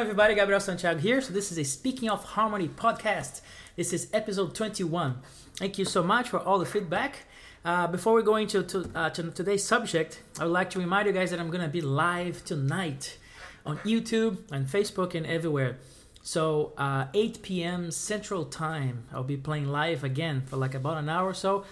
everybody? Gabriel Santiago here. So, this is a Speaking of Harmony podcast. This is episode 21. Thank you so much for all the feedback. Uh, before we go into to, uh, to today's subject, I would like to remind you guys that I'm going to be live tonight on YouTube, and Facebook, and everywhere. So, uh, 8 p.m. Central Time, I'll be playing live again for like about an hour or so.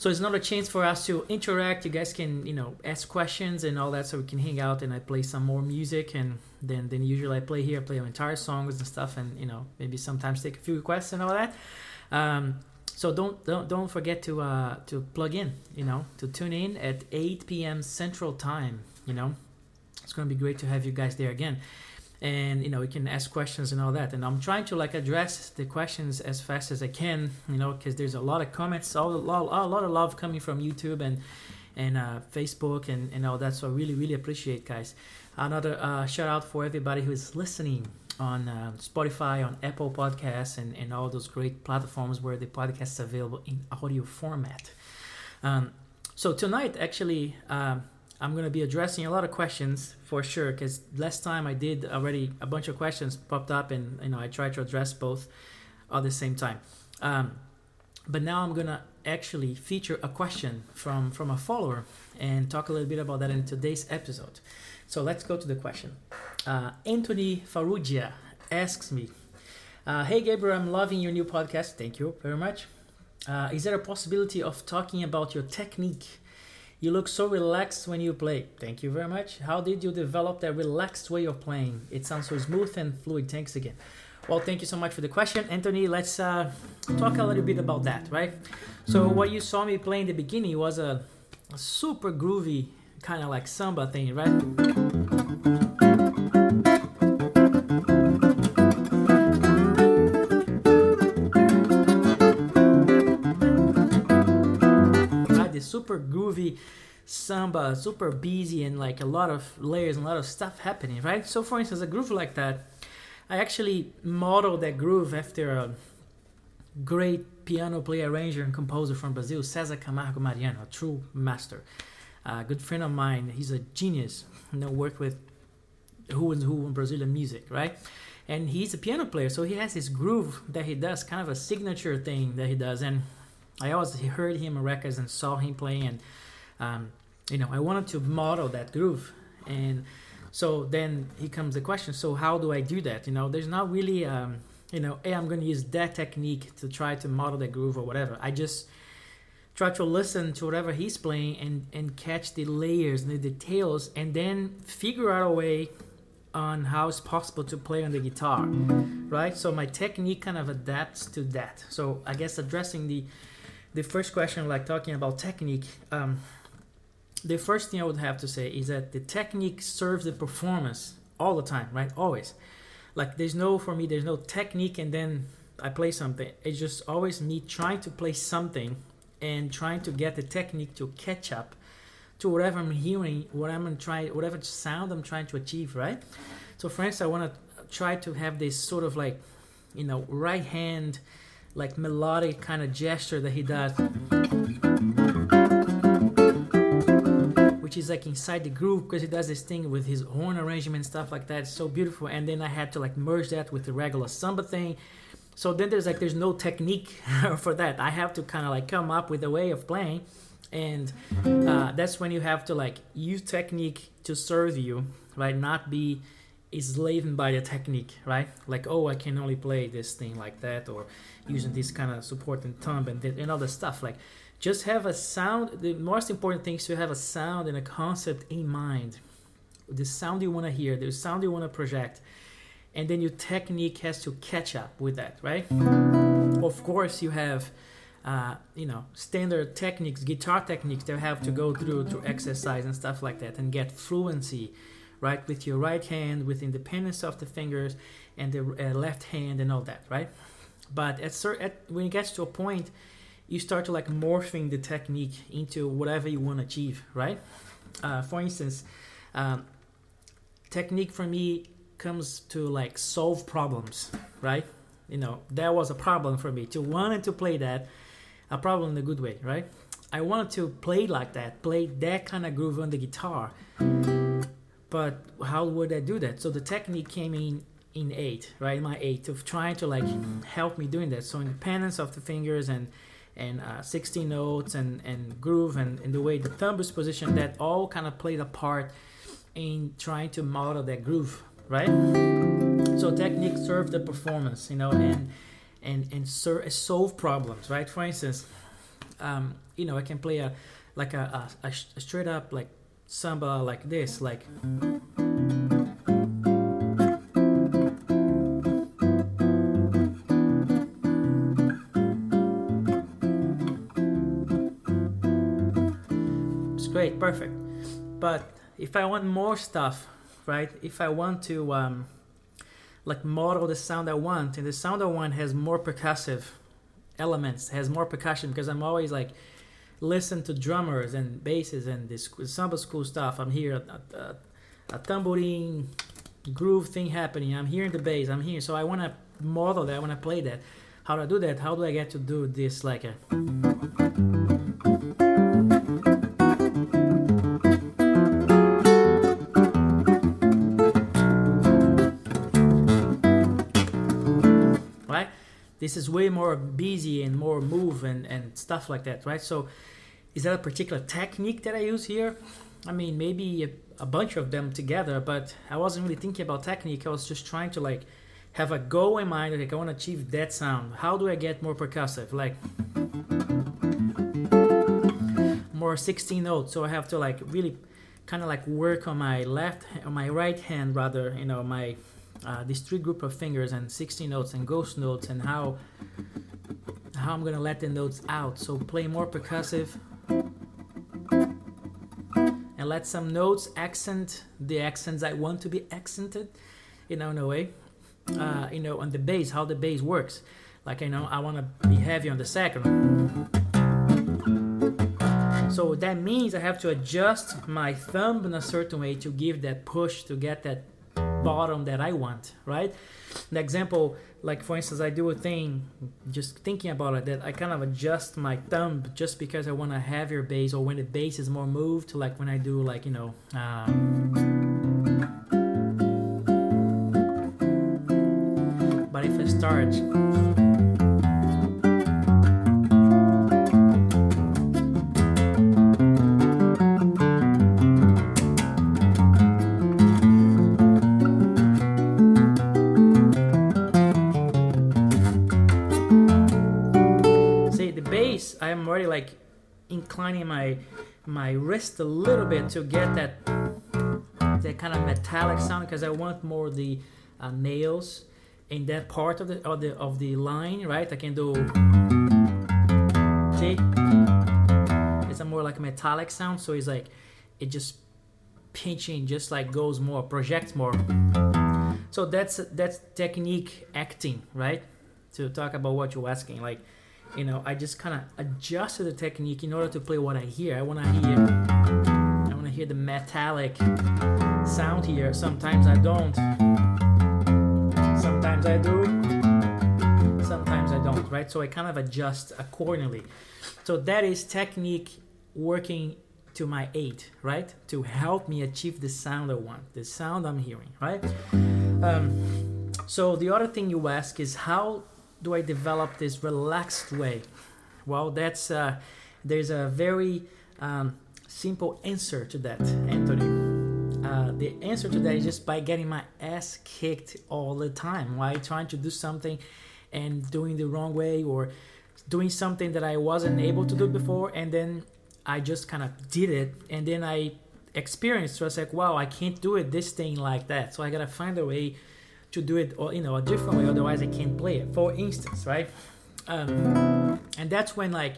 So it's another chance for us to interact. You guys can, you know, ask questions and all that, so we can hang out and I play some more music. And then, then usually I play here, I play entire songs and stuff, and you know, maybe sometimes take a few requests and all that. Um, so don't don't don't forget to uh, to plug in, you know, to tune in at 8 p.m. Central Time. You know, it's gonna be great to have you guys there again and you know you can ask questions and all that. And i'm trying to like address the questions as fast as i can you know because there's a lot of comments all, a lot, a lot of love coming from youtube and and uh, facebook and, and all that. So i really really appreciate guys. Another uh, shout out for everybody who's listening on uh, spotify on apple podcasts and, and all those great platforms where the podcast is available in audio format. Um, so tonight actually um, I'm going to be addressing a lot of questions for sure because last time I did already a bunch of questions popped up and you know I tried to address both at the same time. Um, but now I'm going to actually feature a question from from a follower and talk a little bit about that in today's episode. So let's go to the question. Uh, Anthony Farugia asks me, uh, "Hey Gabriel, I'm loving your new podcast. Thank you very much. Uh, is there a possibility of talking about your technique?" You look so relaxed when you play. Thank you very much. How did you develop that relaxed way of playing? It sounds so smooth and fluid. Thanks again. Well, thank you so much for the question, Anthony. Let's uh, talk a little bit about that, right? So, what you saw me play in the beginning was a, a super groovy kind of like samba thing, right? Super groovy samba, super busy, and like a lot of layers and a lot of stuff happening, right? So, for instance, a groove like that, I actually modeled that groove after a great piano player, arranger, and composer from Brazil, Cesar Camargo Mariano, a true master. A good friend of mine, he's a genius. You know, worked with who and who in Brazilian music, right? And he's a piano player, so he has this groove that he does, kind of a signature thing that he does, and I always heard him records and saw him playing, and um, you know, I wanted to model that groove. And so then he comes the question: So how do I do that? You know, there's not really, um, you know, hey, I'm going to use that technique to try to model that groove or whatever. I just try to listen to whatever he's playing and and catch the layers and the details, and then figure out a way on how it's possible to play on the guitar, right? So my technique kind of adapts to that. So I guess addressing the the first question, like talking about technique, um, the first thing I would have to say is that the technique serves the performance all the time, right? Always. Like there's no for me, there's no technique and then I play something. It's just always me trying to play something and trying to get the technique to catch up to whatever I'm hearing, what I'm trying, whatever sound I'm trying to achieve, right? So, for instance, I want to try to have this sort of like, you know, right hand like melodic kind of gesture that he does which is like inside the groove because he does this thing with his horn arrangement stuff like that. It's so beautiful. And then i had to like merge that with the regular samba thing. So then there's like there's no technique for that. I have to kind of like come up with a way of playing. And uh, that's when you have to like use technique to serve you right? Not be is laden by the technique, right? Like, oh, I can only play this thing like that, or using this kind of support and thumb and, and all the stuff. Like, just have a sound. The most important thing is to have a sound and a concept in mind. The sound you want to hear, the sound you want to project, and then your technique has to catch up with that, right? Of course, you have. Uh, you know, standard techniques, guitar techniques that have to go through to exercise and stuff like that, and get fluency right? With your right hand, with independence of the fingers, and the uh, left hand, and all that, right? But at, at when it gets to a point, you start to like morphing the technique into whatever you want to achieve, right? Uh, for instance, um, technique for me comes to like solve problems, right? You know, that was a problem for me to wanted to play that, a problem in a good way, right? I wanted to play like that, play that kind of groove on the guitar but how would I do that? So the technique came in in eight, right? My eight of trying to like help me doing that. So independence of the fingers and and uh, 16 notes and and groove and, and the way the thumb is positioned, that all kind of played a part in trying to model that groove, right? So technique served the performance, you know, and and and solve problems, right? For instance, um, you know, I can play a like a, a, a straight up like samba like this, like. It's great, perfect. But if I want more stuff, right? If I want to um, like model the sound I want, and the sound I want has more percussive elements, has more percussion because I'm always like listen to drummers and basses and this samba school stuff. I'm here a, a, a tambourine groove thing happening. I'm hearing the bass. I'm here, so I want to model that. I want to play that. How do I do that? How do I get to do this like a This is way more busy and more move and, and stuff like that, right? So is that a particular technique that I use here? I mean, maybe a, a, bunch of them together, but I wasn't really thinking about technique. I was just trying to like have a goal in mind. Like I want to achieve that sound. How do I get more percussive? Like more 16 notes. So I have to like really kind of like work on my left, on my right hand rather. You know, my uh, this three group of fingers and 16 notes and ghost notes and how how I'm gonna let the notes out. So play more percussive and let some notes accent the accents I want to be accented, you know, in a way. Uh, you know, on the bass, how the bass works. Like, you know, I want to be heavy on the second. So that means I have to adjust my thumb in a certain way to give that push to get that bottom that I want, right? The example, like for instance, I do a thing, just thinking about it, that I kind of adjust my thumb just because I want a heavier bass, or when the bass is more moved, to like when I do, like you know. Um, but if I start. Inclining my my wrist a little bit to get that that kind of metallic sound because I want more the uh, nails in that part of the of the of the line, right? I can do see, it's a more like metallic sound, so it's like it just pinching, just like goes more, projects more. So that's that's technique acting, right? To talk about what you're asking, like you know, I just kind of adjusted the technique in order to play what I hear. I want to hear, I want to hear the metallic sound here. Sometimes I don't. Sometimes I do. Sometimes I don't. Right. So I kind of adjust accordingly. So that is technique working to my aid, right? To help me achieve the sound I want, the sound I'm hearing, right? Um, so the other thing you ask is how do I develop this relaxed way? Well, that's uh, there's a very um, simple answer to that, Anthony. Uh, the answer to that is just by getting my ass kicked all the time. Why trying to do something and doing the wrong way or doing something that I wasn't able to do before, and then I just kind of did it, and then I experienced. So I was like, wow, I can't do it this thing like that. So I gotta find a way to do it or you know a different way otherwise i can't play it. For instance right? Um, and that's when like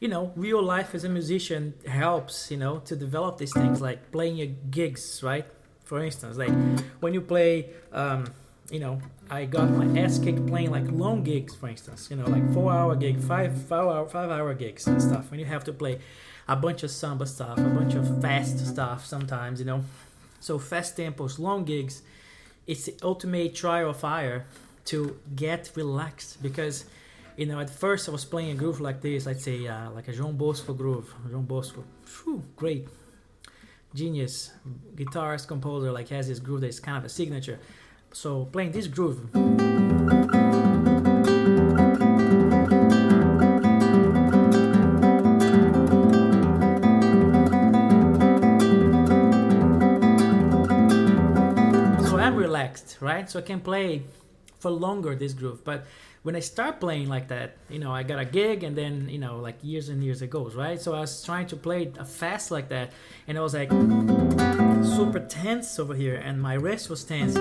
you know real life as a musician helps you know to develop these things like playing your gigs right? For instance like when you play um, you know i got my ass kicked playing like long gigs for instance you know like four hour gig five five hour five hour gigs and stuff. When you have to play a bunch of samba stuff a bunch of fast stuff sometimes you know. So fast tempos long gigs it's the ultimate trial of fire to get relaxed because you know at first I was playing a groove like this let's say uh, like a João Bosco groove João Bosco Whew, great genius guitarist composer like has this groove that's kind of a signature. So playing this groove. Right? So I can play for longer this groove. But when I start playing like that, you know, I got a gig and then, you know, like years and years it goes, right? So I was trying to play fast like that and I was like super tense over here and my wrist was tense.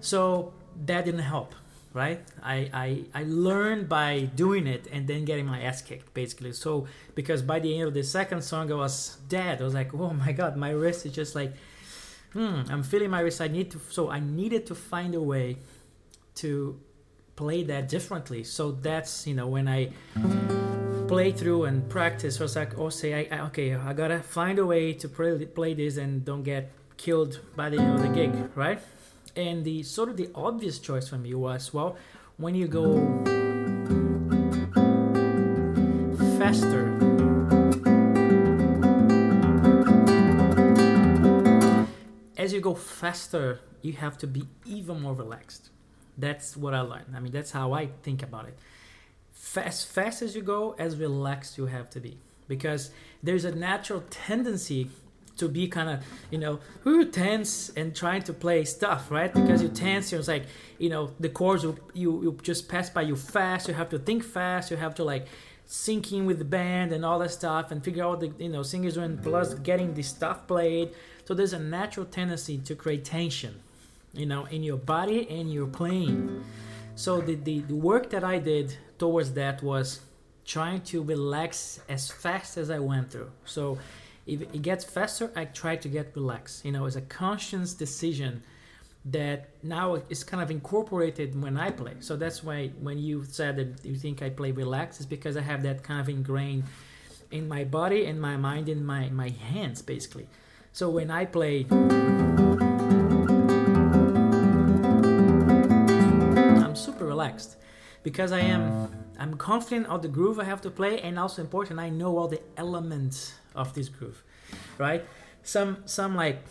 So that didn't help, right? I, I, I learned by doing it and then getting my ass kicked basically. So because by the end of the second song I was dead. I was like, oh my god, my wrist is just like hmm, I'm feeling my wrist. I need to, so I needed to find a way to play that differently. So that's, you know, when I play through and practice, I was like, oh, say, I, okay, I gotta find a way to play, play this and don't get killed by the the gig, right? And the sort of the obvious choice for me was, well, when you go faster, go faster, you have to be even more relaxed. That's what I learned. I mean, that's how I think about it. As fast as you go, as relaxed you have to be, because there's a natural tendency to be kind of, you know, ooh, tense and trying to play stuff, right? Because you tense, you're like, you know, the chords you you just pass by you fast. You have to think fast. You have to like sync in with the band and all that stuff and figure out the you know singers doing plus getting the stuff played so there's a natural tendency to create tension, you know, in your body and your playing. So the, the, the work that I did towards that was trying to relax as fast as I went through. So if it gets faster, I try to get relaxed. You know, it's a conscious decision that now is kind of incorporated when I play. So that's why when you said that you think I play relaxed, is because I have that kind of ingrained in my body and my mind in my my hands basically. So when I play, I'm super relaxed because I am I'm confident of the groove I have to play, and also important I know all the elements of this groove, right? Some some like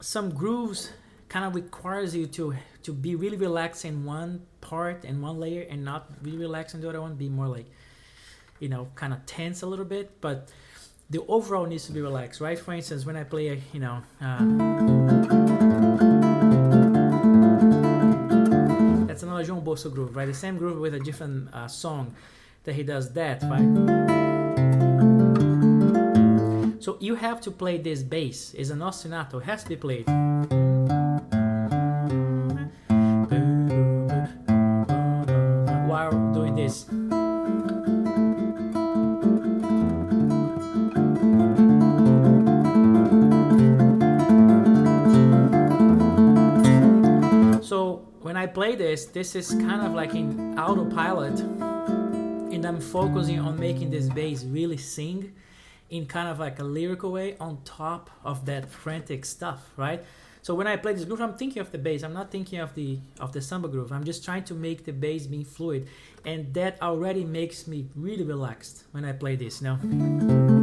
some grooves kind of requires you to to be really relaxed in one part and one layer and not really relaxed in the other one be more like you know kind of tense a little bit but the overall needs to be relaxed, right? For instance, when I play, a, you know, uh, that's another João Bosco groove, right? The same groove with a different uh, song that he does that, right? So you have to play this bass. It's an ostinato. It has to be played. This, is kind of like in autopilot, and I'm focusing on making this bass really sing in kind of like a lyrical way on top of that frantic stuff, right? So when I play this groove, I'm thinking of the bass. I'm not thinking of the of the samba groove. I'm just trying to make the bass being fluid, and that already makes me really relaxed when I play this. You.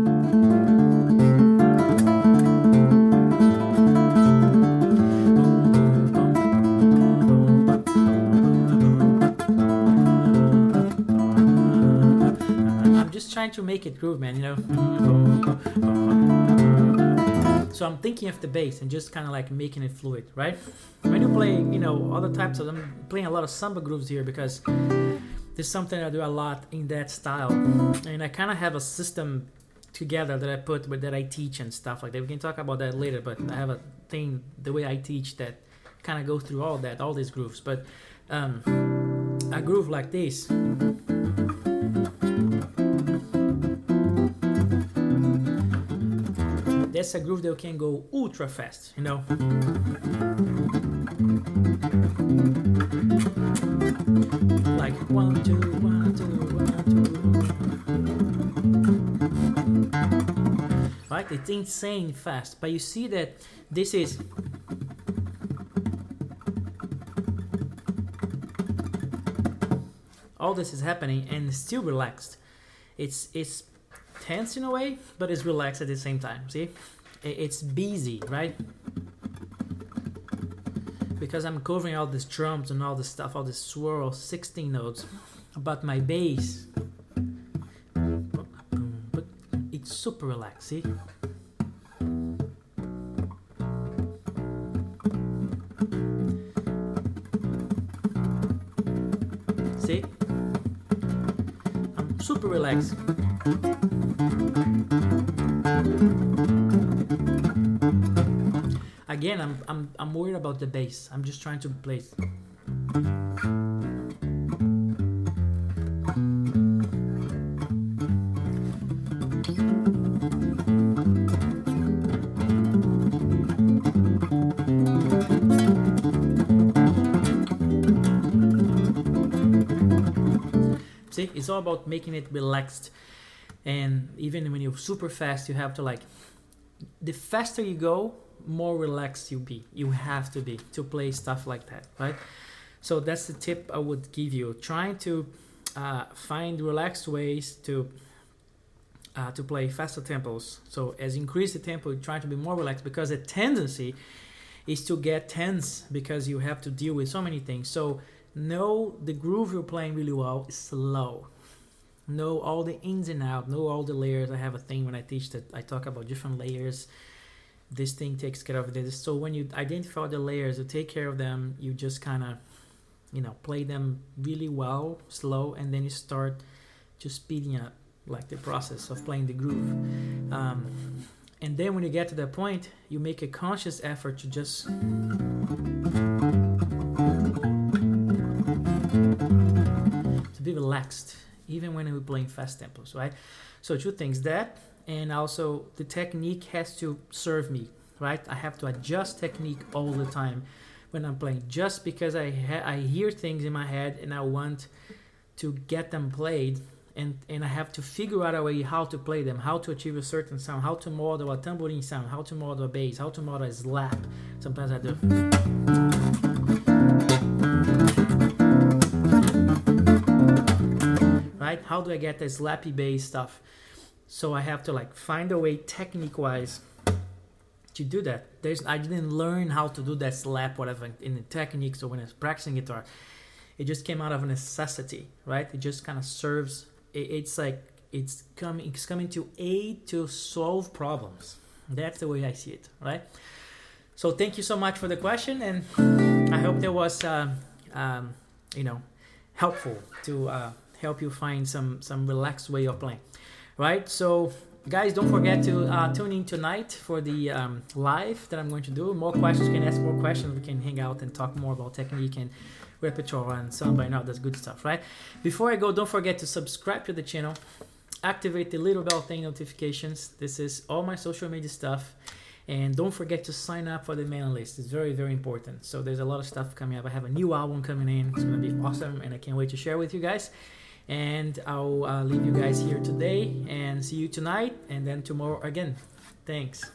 To make it groove, man. You know. So I'm thinking of the bass and just kind of like making it fluid, right? When you play, you know, other types of, I'm playing a lot of samba grooves here because there's something I do a lot in that style, and I kind of have a system together that I put with that I teach and stuff like that. We can talk about that later, but I have a thing the way I teach that kind of goes through all that, all these grooves. But um, a groove like this. That's a groove that can go ultra fast, you know. Like one, two, one, two, one, two. Right? It's insane fast. But you see that this is all this is happening and still relaxed. It's it's tense in a way, but it's relaxed at the same time. See, it's busy, right? Because I'm covering all these drums and all this stuff, all this swirl, 16 notes, but my bass, it's super relaxed. See. See? I'm super relaxed. Again, I'm, I'm, I'm worried about the bass. I'm just trying to play. See, it's all about making it relaxed. And even when you're super fast, you have to like, the faster you go, more relaxed you be. You have to be to play stuff like that, right? So that's the tip I would give you. Trying to uh, find relaxed ways to uh, to play faster tempos. So as you increase the tempo, you try to be more relaxed because the tendency is to get tense because you have to deal with so many things. So know the groove you're playing really well is slow. Know all the ins and outs, know all the layers. I have a thing when I teach that I talk about different layers. This thing takes care of this. So when you identify the layers, you take care of them, you just kind of, you know, play them really well, slow, and then you start just speeding up like the process of playing the groove. Um, and then when you get to that point, you make a conscious effort to just to be relaxed, even when we're playing fast tempos, right? So two things that, and also the technique has to serve me, right? I have to adjust technique all the time when I'm playing, just because I ha- I hear things in my head and I want to get them played and and I have to figure out a way how to play them, how to achieve a certain sound, how to model a tambourine sound, how to model a bass, how to model a slap. Sometimes I do. How do I get the slappy bass stuff? So I have to like find a way technique wise to do that. There's I didn't learn how to do that slap whatever in the technique. So when I was practicing guitar, it just came out of a necessity, right? It just kind of serves it's like it's coming it's coming to aid to solve problems that's the way i see it right so thank you so much for the question and i hope that was uh, um, you know helpful to uh, help you find some some relaxed way of playing right so guys don't forget to uh, tune in tonight for the um, live that i'm going to do more questions you can ask more questions we can hang out and talk more about technique and repertoire and samba and all that good stuff, right? Before I go, don't forget to subscribe to the channel, activate the little bell thing notifications. This is all my social media stuff. And don't forget to sign up for the mailing list. It's very, very important. So there's a lot of stuff coming up. I have a new album coming in. It's going to be awesome, and I can't wait to share with you guys. And I'll uh, leave you guys here today and see you tonight and then tomorrow again. Thanks.